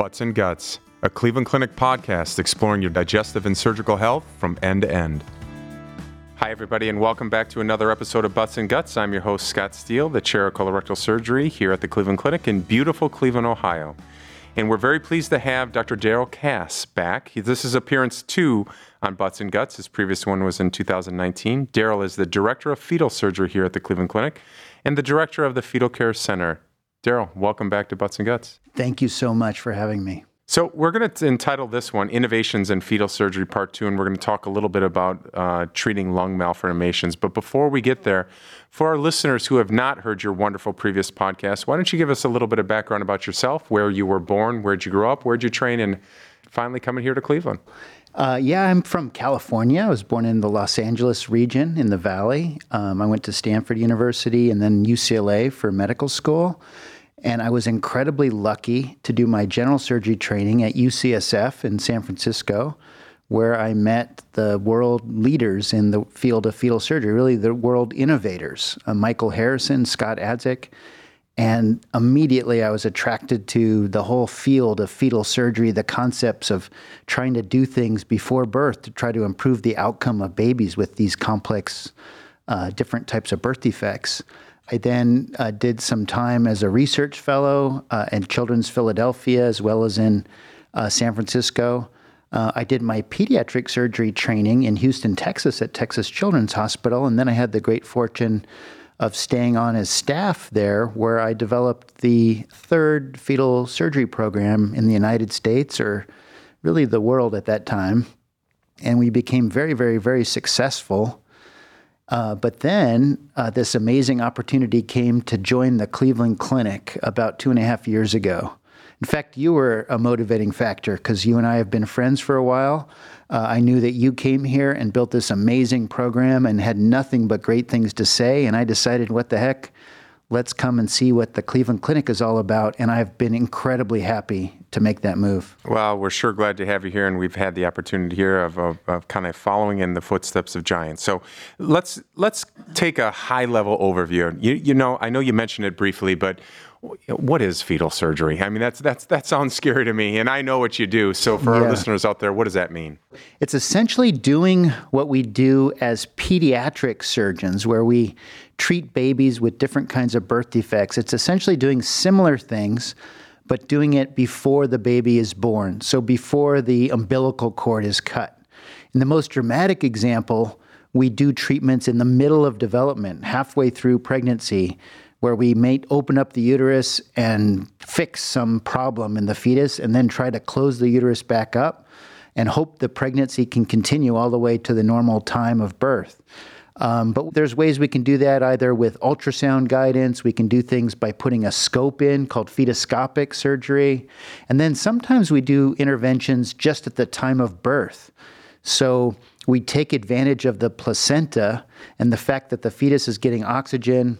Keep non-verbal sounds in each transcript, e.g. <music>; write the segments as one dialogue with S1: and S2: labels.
S1: Butts and Guts, a Cleveland Clinic podcast exploring your digestive and surgical health from end to end. Hi, everybody, and welcome back to another episode of Butts and Guts. I'm your host, Scott Steele, the chair of colorectal surgery here at the Cleveland Clinic in beautiful Cleveland, Ohio. And we're very pleased to have Dr. Darrell Cass back. This is appearance two on Butts and Guts. His previous one was in 2019. Darrell is the director of fetal surgery here at the Cleveland Clinic and the director of the Fetal Care Center. Darrell, welcome back to Butts and Guts.
S2: Thank you so much for having me.
S1: So, we're going to entitle this one Innovations in Fetal Surgery Part 2, and we're going to talk a little bit about uh, treating lung malformations. But before we get there, for our listeners who have not heard your wonderful previous podcast, why don't you give us a little bit of background about yourself, where you were born, where'd you grow up, where'd you train, and finally coming here to Cleveland?
S2: Uh, yeah, I'm from California. I was born in the Los Angeles region in the Valley. Um, I went to Stanford University and then UCLA for medical school. And I was incredibly lucky to do my general surgery training at UCSF in San Francisco, where I met the world leaders in the field of fetal surgery, really the world innovators, uh, Michael Harrison, Scott Adzick. And immediately I was attracted to the whole field of fetal surgery, the concepts of trying to do things before birth to try to improve the outcome of babies with these complex, uh, different types of birth defects. I then uh, did some time as a research fellow uh, in Children's Philadelphia as well as in uh, San Francisco. Uh, I did my pediatric surgery training in Houston, Texas at Texas Children's Hospital, and then I had the great fortune of staying on as staff there, where I developed the third fetal surgery program in the United States, or really the world at that time. And we became very, very, very successful uh, but then uh, this amazing opportunity came to join the Cleveland Clinic about two and a half years ago. In fact, you were a motivating factor because you and I have been friends for a while. Uh, I knew that you came here and built this amazing program and had nothing but great things to say. And I decided, what the heck? let's come and see what the Cleveland Clinic is all about. And I've been incredibly happy to make that move.
S1: Well, we're sure glad to have you here, and we've had the opportunity here of, of, of kind of following in the footsteps of giants. So let's let's take a high level overview. You, you know, I know you mentioned it briefly, but what is fetal surgery? I mean, that's that's that sounds scary to me, and I know what you do. So, for yeah. our listeners out there, what does that mean?
S2: It's essentially doing what we do as pediatric surgeons, where we treat babies with different kinds of birth defects. It's essentially doing similar things, but doing it before the baby is born, so before the umbilical cord is cut. In the most dramatic example, we do treatments in the middle of development, halfway through pregnancy where we may open up the uterus and fix some problem in the fetus and then try to close the uterus back up and hope the pregnancy can continue all the way to the normal time of birth. Um, but there's ways we can do that either with ultrasound guidance. We can do things by putting a scope in called fetoscopic surgery. And then sometimes we do interventions just at the time of birth. So we take advantage of the placenta and the fact that the fetus is getting oxygen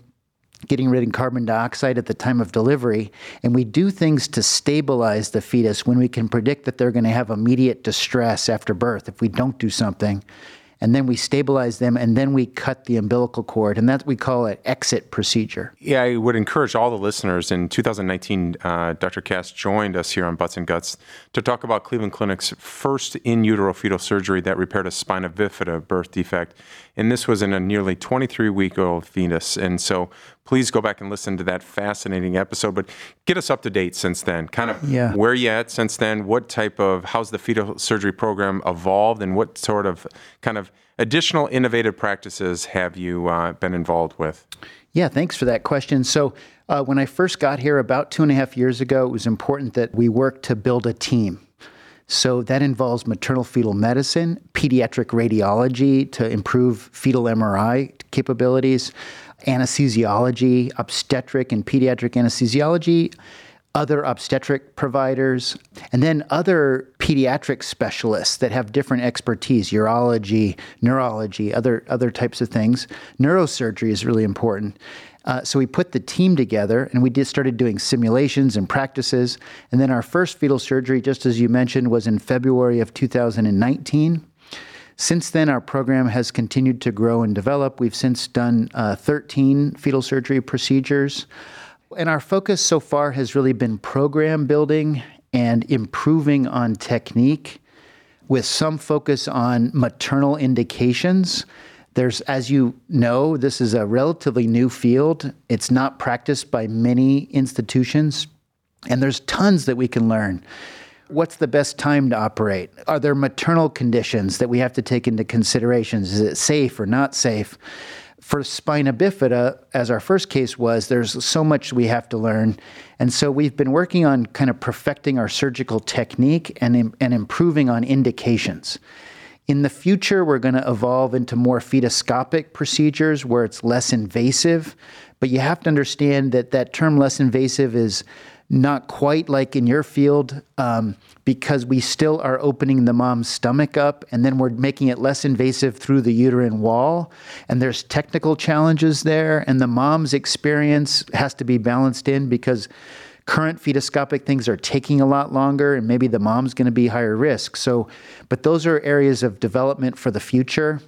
S2: getting rid of carbon dioxide at the time of delivery, and we do things to stabilize the fetus when we can predict that they're going to have immediate distress after birth if we don't do something and then we stabilize them, and then we cut the umbilical cord, and that we call it exit procedure.
S1: Yeah, I would encourage all the listeners. In 2019, uh, Dr. Cass joined us here on Butts and Guts to talk about Cleveland Clinic's first in utero fetal surgery that repaired a spina bifida birth defect, and this was in a nearly 23 week old fetus. And so, please go back and listen to that fascinating episode. But get us up to date since then. Kind of yeah. where you at since then? What type of how's the fetal surgery program evolved, and what sort of kind of additional innovative practices have you uh, been involved with?
S2: Yeah, thanks for that question. So, uh, when I first got here about two and a half years ago, it was important that we work to build a team. So, that involves maternal fetal medicine, pediatric radiology to improve fetal MRI capabilities, anesthesiology, obstetric and pediatric anesthesiology other obstetric providers, and then other pediatric specialists that have different expertise, urology, neurology, other, other types of things. Neurosurgery is really important. Uh, so we put the team together and we just started doing simulations and practices. And then our first fetal surgery, just as you mentioned, was in February of 2019. Since then, our program has continued to grow and develop. We've since done uh, 13 fetal surgery procedures. And our focus so far has really been program building and improving on technique with some focus on maternal indications. There's, as you know, this is a relatively new field. It's not practiced by many institutions, and there's tons that we can learn. What's the best time to operate? Are there maternal conditions that we have to take into consideration? Is it safe or not safe? For spina bifida, as our first case was, there's so much we have to learn. And so we've been working on kind of perfecting our surgical technique and, and improving on indications. In the future, we're going to evolve into more fetoscopic procedures where it's less invasive. But you have to understand that that term less invasive is not quite like in your field um, because we still are opening the mom's stomach up and then we're making it less invasive through the uterine wall. And there's technical challenges there, and the mom's experience has to be balanced in because current fetoscopic things are taking a lot longer and maybe the mom's going to be higher risk. So, but those are areas of development for the future.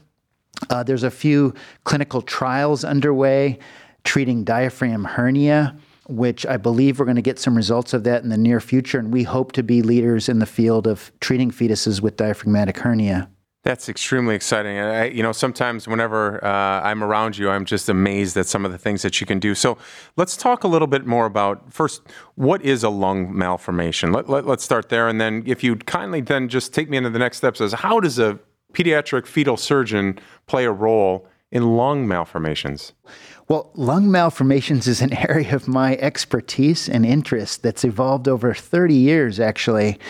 S2: Uh, there's a few clinical trials underway treating diaphragm hernia which I believe we're going to get some results of that in the near future. And we hope to be leaders in the field of treating fetuses with diaphragmatic hernia.
S1: That's extremely exciting. I, you know, sometimes whenever uh, I'm around you, I'm just amazed at some of the things that you can do. So let's talk a little bit more about first, what is a lung malformation? Let, let, let's start there. And then if you'd kindly then just take me into the next steps as how does a pediatric fetal surgeon play a role in lung malformations?
S2: Well, lung malformations is an <laughs> area of my expertise and interest that's evolved over 30 years, actually.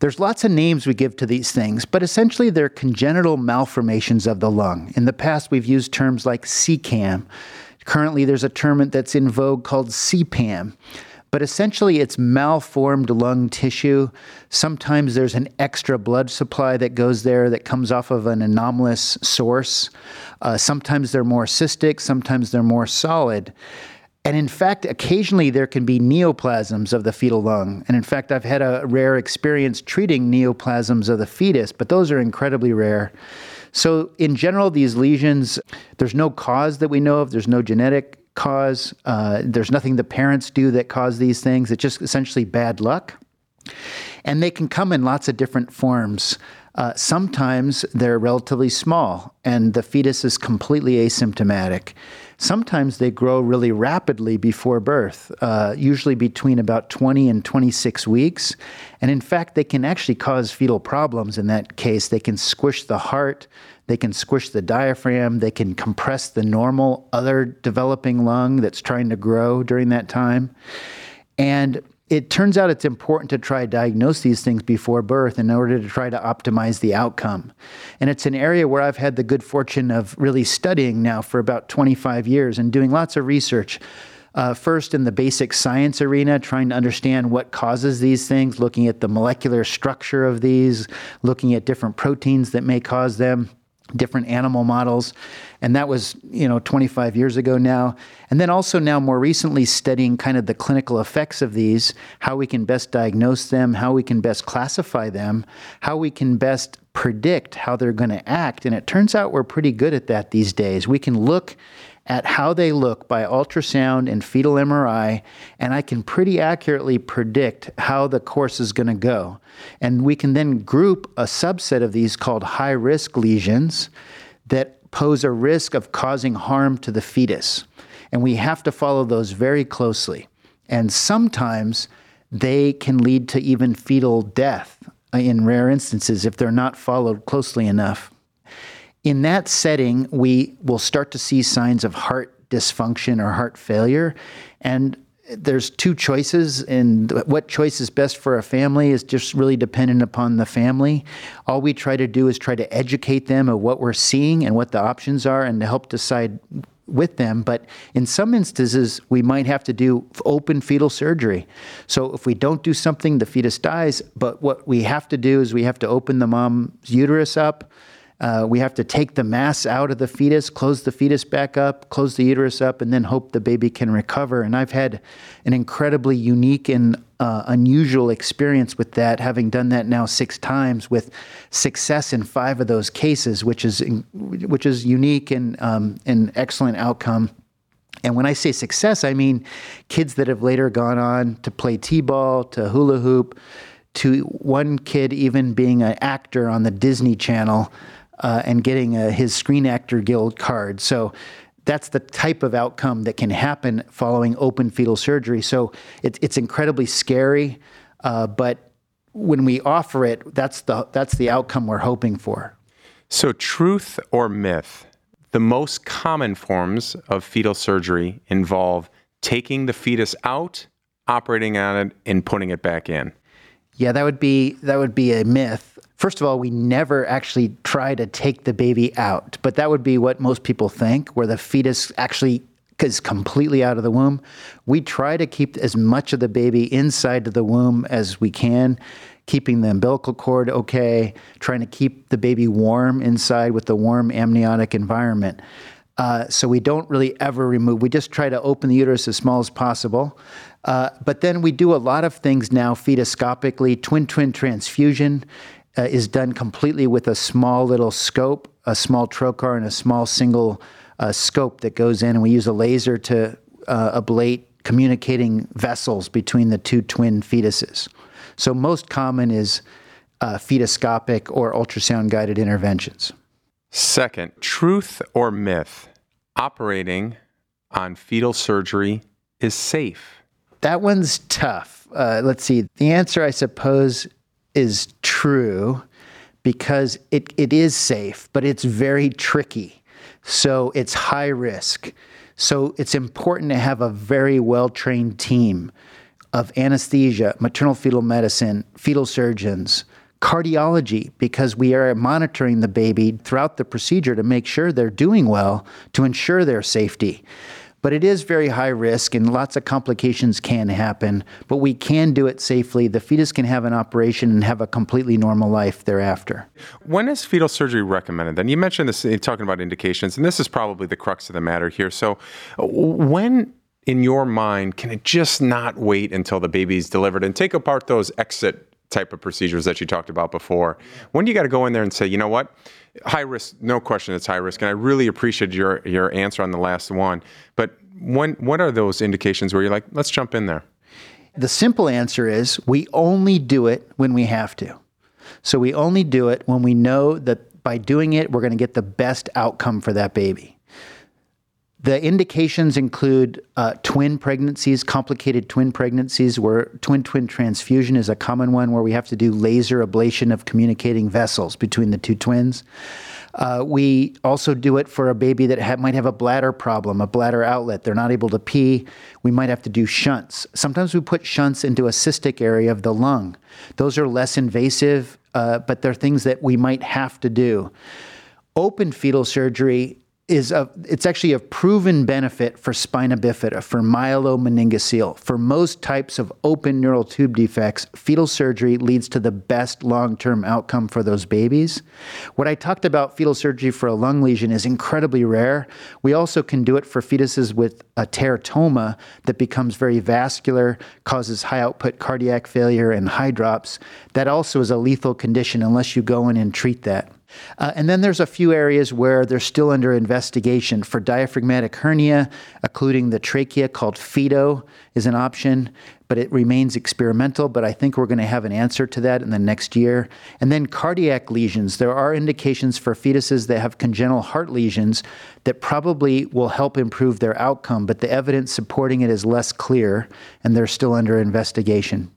S2: There's lots of names we give to these things, but essentially they're congenital malformations of the lung. In the past, we've used terms like CCAM. Currently, there's a term that's in vogue called CPAM. But essentially, it's malformed lung tissue. Sometimes there's an extra blood supply that goes there that comes off of an anomalous source. Uh, sometimes they're more cystic, sometimes they're more solid. And in fact, occasionally there can be neoplasms of the fetal lung. And in fact, I've had a rare experience treating neoplasms of the fetus, but those are incredibly rare. So, in general, these lesions, there's no cause that we know of, there's no genetic cause. Uh, there's nothing the parents do that cause these things. It's just essentially bad luck. And they can come in lots of different forms. Uh, sometimes they're relatively small and the fetus is completely asymptomatic. Sometimes they grow really rapidly before birth, uh, usually between about 20 and 26 weeks. And in fact, they can actually cause fetal problems in that case. They can squish the heart, they can squish the diaphragm, they can compress the normal other developing lung that's trying to grow during that time. And it turns out it's important to try to diagnose these things before birth in order to try to optimize the outcome. And it's an area where I've had the good fortune of really studying now for about 25 years and doing lots of research. Uh, first, in the basic science arena, trying to understand what causes these things, looking at the molecular structure of these, looking at different proteins that may cause them different animal models. And that was you know 25 years ago now. And then also now more recently studying kind of the clinical effects of these how we can best diagnose them how we can best classify them how we can best predict how they're going to act. And it turns out we're pretty good at that these days. We can look at how they look by ultrasound and fetal MRI, and I can pretty accurately predict how the course is going to go. And we can then group a subset of these called high risk lesions that pose a risk of causing harm to the fetus. And we have to follow those very closely. And sometimes they can lead to even fetal death uh, in rare instances if they're not followed closely enough. In that setting, we will start to see signs of heart dysfunction or heart failure. And there's two choices, and what choice is best for a family is just really dependent upon the family. All we try to do is try to educate them of what we're seeing and what the options are, and to help decide with them. But in some instances, we might have to do open fetal surgery. So if we don't do something, the fetus dies. But what we have to do is we have to open the mom's uterus up uh, we have to take the mass out of the fetus, close the fetus back up, close the uterus up, and then hope the baby can recover. And I've had an incredibly unique and uh, unusual experience with that, having done that now six times with success in five of those cases, which is which is unique and um, an excellent outcome. And when I say success, I mean kids that have later gone on to play t ball, to hula hoop, to one kid even being an actor on the Disney Channel uh, and getting a, his Screen Actor Guild card. So that's the type of outcome that can happen following open fetal surgery. So it, it's incredibly scary, uh, but when we offer it, that's the that's the outcome we're hoping for.
S1: So, truth or myth? The most common forms of fetal surgery involve taking the fetus out, operating on it, and putting it back in.
S2: Yeah, that would be that would be a myth. First of all, we never actually try to take the baby out, but that would be what most people think, where the fetus actually is completely out of the womb. We try to keep as much of the baby inside of the womb as we can, keeping the umbilical cord okay, trying to keep the baby warm inside with the warm amniotic environment. Uh, so we don't really ever remove. We just try to open the uterus as small as possible. Uh, but then we do a lot of things now fetoscopically. Twin twin transfusion uh, is done completely with a small little scope, a small trocar, and a small single uh, scope that goes in, and we use a laser to uh, ablate communicating vessels between the two twin fetuses. So most common is uh, fetoscopic or ultrasound guided interventions.
S1: Second, truth or myth? Operating on fetal surgery is safe.
S2: That one's tough. Uh, let's see. The answer, I suppose, is true because it, it is safe, but it's very tricky. So it's high risk. So it's important to have a very well trained team of anesthesia, maternal fetal medicine, fetal surgeons, cardiology, because we are monitoring the baby throughout the procedure to make sure they're doing well, to ensure their safety. But it is very high risk and lots of complications can happen, but we can do it safely. The fetus can have an operation and have a completely normal life thereafter.
S1: When is fetal surgery recommended? Then you mentioned this, talking about indications, and this is probably the crux of the matter here. So, when in your mind can it just not wait until the baby's delivered and take apart those exit type of procedures that you talked about before. When you got to go in there and say you know what? High risk no question it's high risk and i really appreciate your your answer on the last one but when what are those indications where you're like let's jump in there
S2: the simple answer is we only do it when we have to. So we only do it when we know that by doing it we're going to get the best outcome for that baby the indications include uh, twin pregnancies, complicated twin pregnancies, where twin twin transfusion is a common one where we have to do laser ablation of communicating vessels between the two twins. Uh, we also do it for a baby that ha- might have a bladder problem, a bladder outlet. They're not able to pee. We might have to do shunts. Sometimes we put shunts into a cystic area of the lung. Those are less invasive, uh, but they're things that we might have to do. Open fetal surgery is a it's actually a proven benefit for spina bifida, for myelomeningocele. For most types of open neural tube defects, fetal surgery leads to the best long-term outcome for those babies. What I talked about fetal surgery for a lung lesion is incredibly rare. We also can do it for fetuses with a teratoma that becomes very vascular, causes high output cardiac failure and hydrops. That also is a lethal condition unless you go in and treat that. Uh, and then there's a few areas where they're still under investigation. For diaphragmatic hernia, occluding the trachea called FETO is an option, but it remains experimental. But I think we're going to have an answer to that in the next year. And then cardiac lesions. There are indications for fetuses that have congenital heart lesions that probably will help improve their outcome, but the evidence supporting it is less clear, and they're still under investigation.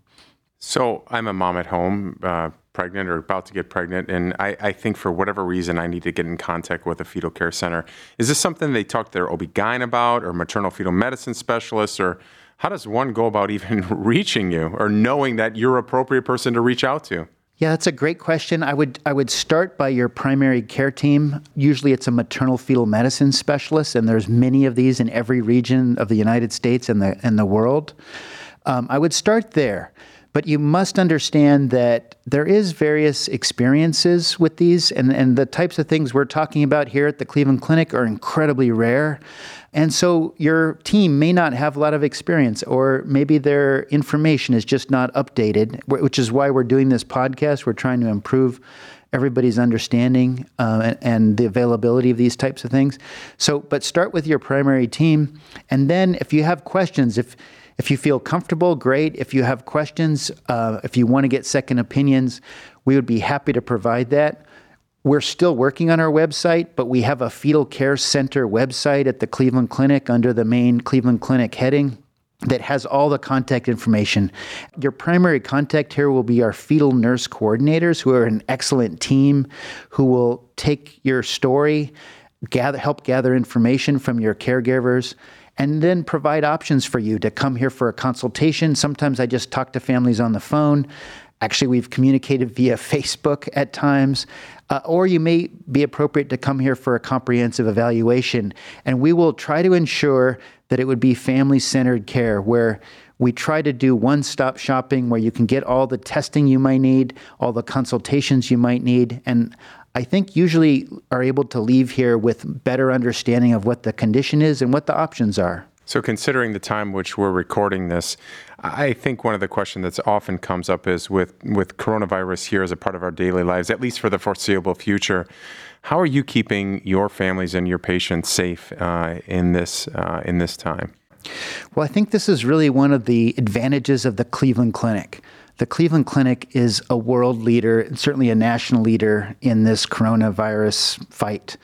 S1: So I'm a mom at home. Uh pregnant or about to get pregnant, and I, I, think for whatever reason I need to get in contact with a fetal care center. Is this something they talk to their OB-GYN about or maternal fetal medicine specialists, or how does one go about <laughs> even reaching you or knowing that you're appropriate person to reach out to?
S2: Yeah, that's a great question. I would I would start by your primary care team. Usually it's a maternal fetal medicine specialist, and there's many of these in every region of the United States and the and the world. Um, I would start there. But you must understand that there is various experiences with these, and, and the types of things we're talking about here at the Cleveland Clinic are incredibly rare. And so your team may not have a lot of experience, or maybe their information is just not updated, which is why we're doing this podcast. We're trying to improve everybody's understanding uh, and, and, the availability of these types of things. So, but start with your primary team, and then if you have questions, if if you feel comfortable, great. If you have questions, uh, if you want to get second opinions, we would be happy to provide that. We're still working on our website, but we have a fetal care center website at the Cleveland Clinic under the main Cleveland Clinic heading that has all the contact information. Your primary contact here will be our fetal nurse coordinators, who are an excellent team who will take your story, gather, help gather information from your caregivers, and then provide options for you to come here for a consultation. Sometimes I just talk to families on the phone. Actually, we've communicated via <laughs> Facebook at times. Uh, or you may be appropriate to come here for a comprehensive evaluation. And we will try to ensure that it would be family centered care where we try to do one stop shopping where you can get all the testing you might need, all the consultations you might need. And I think usually are able to leave here with better understanding of what the condition is and what the options are.
S1: So, considering the time which we're recording this, I think one of the questions that often comes up is with, with coronavirus here as a part of our daily lives, at least for the foreseeable future. How are you keeping your families and your patients safe uh, in this uh, in this time?
S2: Well, I think this is really one of the advantages of the Cleveland Clinic. The Cleveland Clinic is a world leader, and certainly a national leader in this coronavirus fight.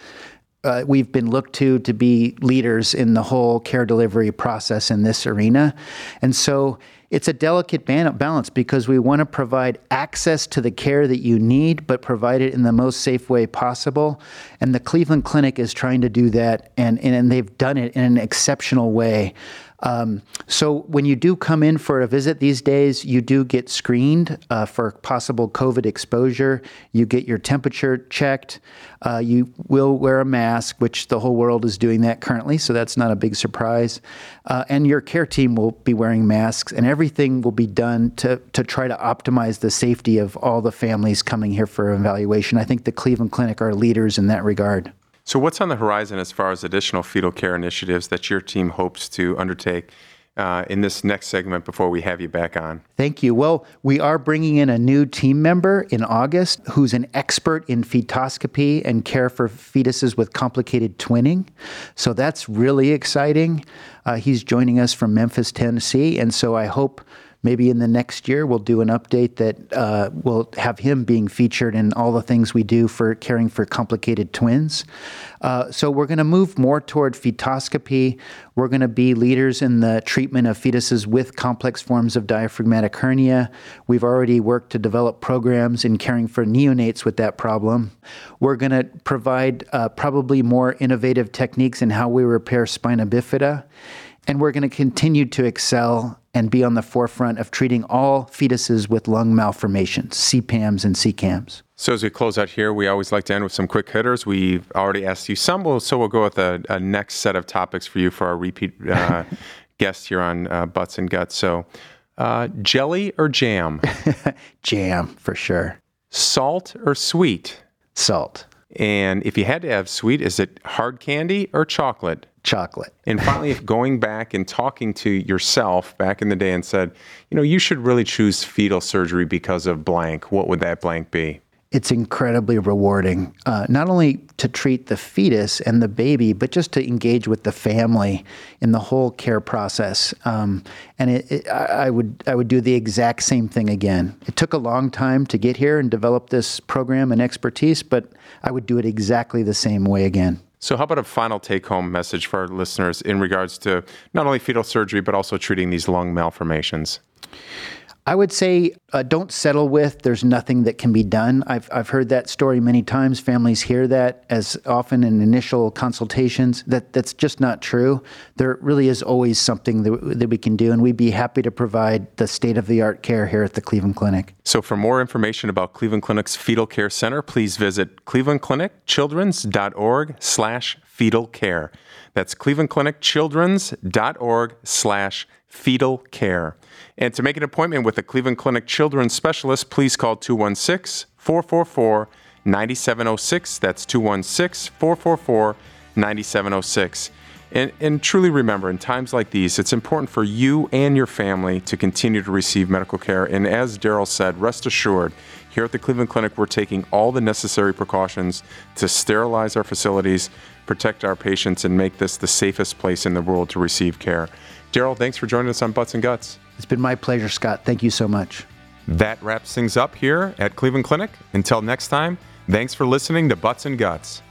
S2: Uh, we've been looked to to be leaders in the whole care delivery process in this arena. And so it's a delicate balance because we want to provide access to the care that you need, but provide it in the most safe way possible. And the Cleveland Clinic is trying to do that, and, and they've done it in an exceptional way. Um, so when you do come in for a visit these days, you do get screened uh, for possible COVID exposure. You get your temperature checked. Uh, you will wear a mask, which the whole world is doing that currently, so that's not a big surprise. Uh, and your care team will be wearing masks, and everything will be done to to try to optimize the safety of all the families coming here for evaluation. I think the Cleveland Clinic are leaders in that regard.
S1: So, what's on the horizon as far as additional fetal care initiatives that your team hopes to undertake uh, in this next segment before we have you back on?
S2: Thank you. Well, we are bringing in a new team member in August who's an expert in fetoscopy and care for fetuses with complicated twinning. So, that's really exciting. Uh, he's joining us from Memphis, Tennessee. And so, I hope maybe in the next year we'll do an update that uh, will have him being featured in all the things we do for caring for complicated twins. Uh, so we're going to move more toward fetoscopy. We're going to be leaders in the treatment of fetuses with complex forms of diaphragmatic hernia. We've already worked to develop programs in caring for neonates with that problem. We're going to provide uh, probably more innovative techniques in how we repair spina bifida. And we're going to continue to excel and be on the forefront of treating all fetuses with lung malformations, CPAMs and CCAMs.
S1: So, as we close out here, we always like to end with some quick hitters. We've already asked you some, so we'll go with a, a next set of topics for you for our repeat uh, <laughs> guest here on uh, Butts and Guts. So, uh, jelly or jam? <laughs>
S2: jam, for sure.
S1: Salt or sweet?
S2: Salt.
S1: And if you had to have sweet, is it hard candy or chocolate?
S2: chocolate.
S1: And finally, if going back and talking to yourself back in the day and said, you know, you should really choose fetal surgery because of blank, what would that blank be?
S2: It's incredibly rewarding, uh, not only to treat the fetus and the baby, but just to engage with the family in the whole care process. Um, and it, it, I would I would do the exact same thing again. It took a long time to get here and develop this program and expertise, but I would do it exactly the same way again.
S1: So, how about a final take home message for our listeners in regards to not only fetal surgery, but also treating these lung malformations?
S2: I would say uh, don't settle with there's nothing that can be done. I've, I've heard that story many times. Families hear that as often in initial consultations. That That's just not true. There really is always something that, that we can do, and we'd be happy to provide the state of the art care here at the Cleveland Clinic.
S1: So, for more information about Cleveland Clinic's Fetal Care Center, please visit clevelandclinicchildrens.org/slash fetal care. That's clevelandclinicchildrens.org/slash fetal care. And to make an appointment with a Cleveland Clinic children's specialist, please call 216 444 9706. That's 216 444 9706. And, and truly remember, in times like these, it's important for you and your family to continue to receive medical care. And as Darrell said, rest assured, here at the Cleveland Clinic, we're taking all the necessary precautions to sterilize our facilities, protect our patients, and make this the safest place in the world to receive care. Darrell, thanks for joining us on Butts and Guts.
S2: It's been my pleasure, Scott. Thank you so much.
S1: That wraps things up here at Cleveland Clinic. Until next time, thanks for listening to Butts and Guts.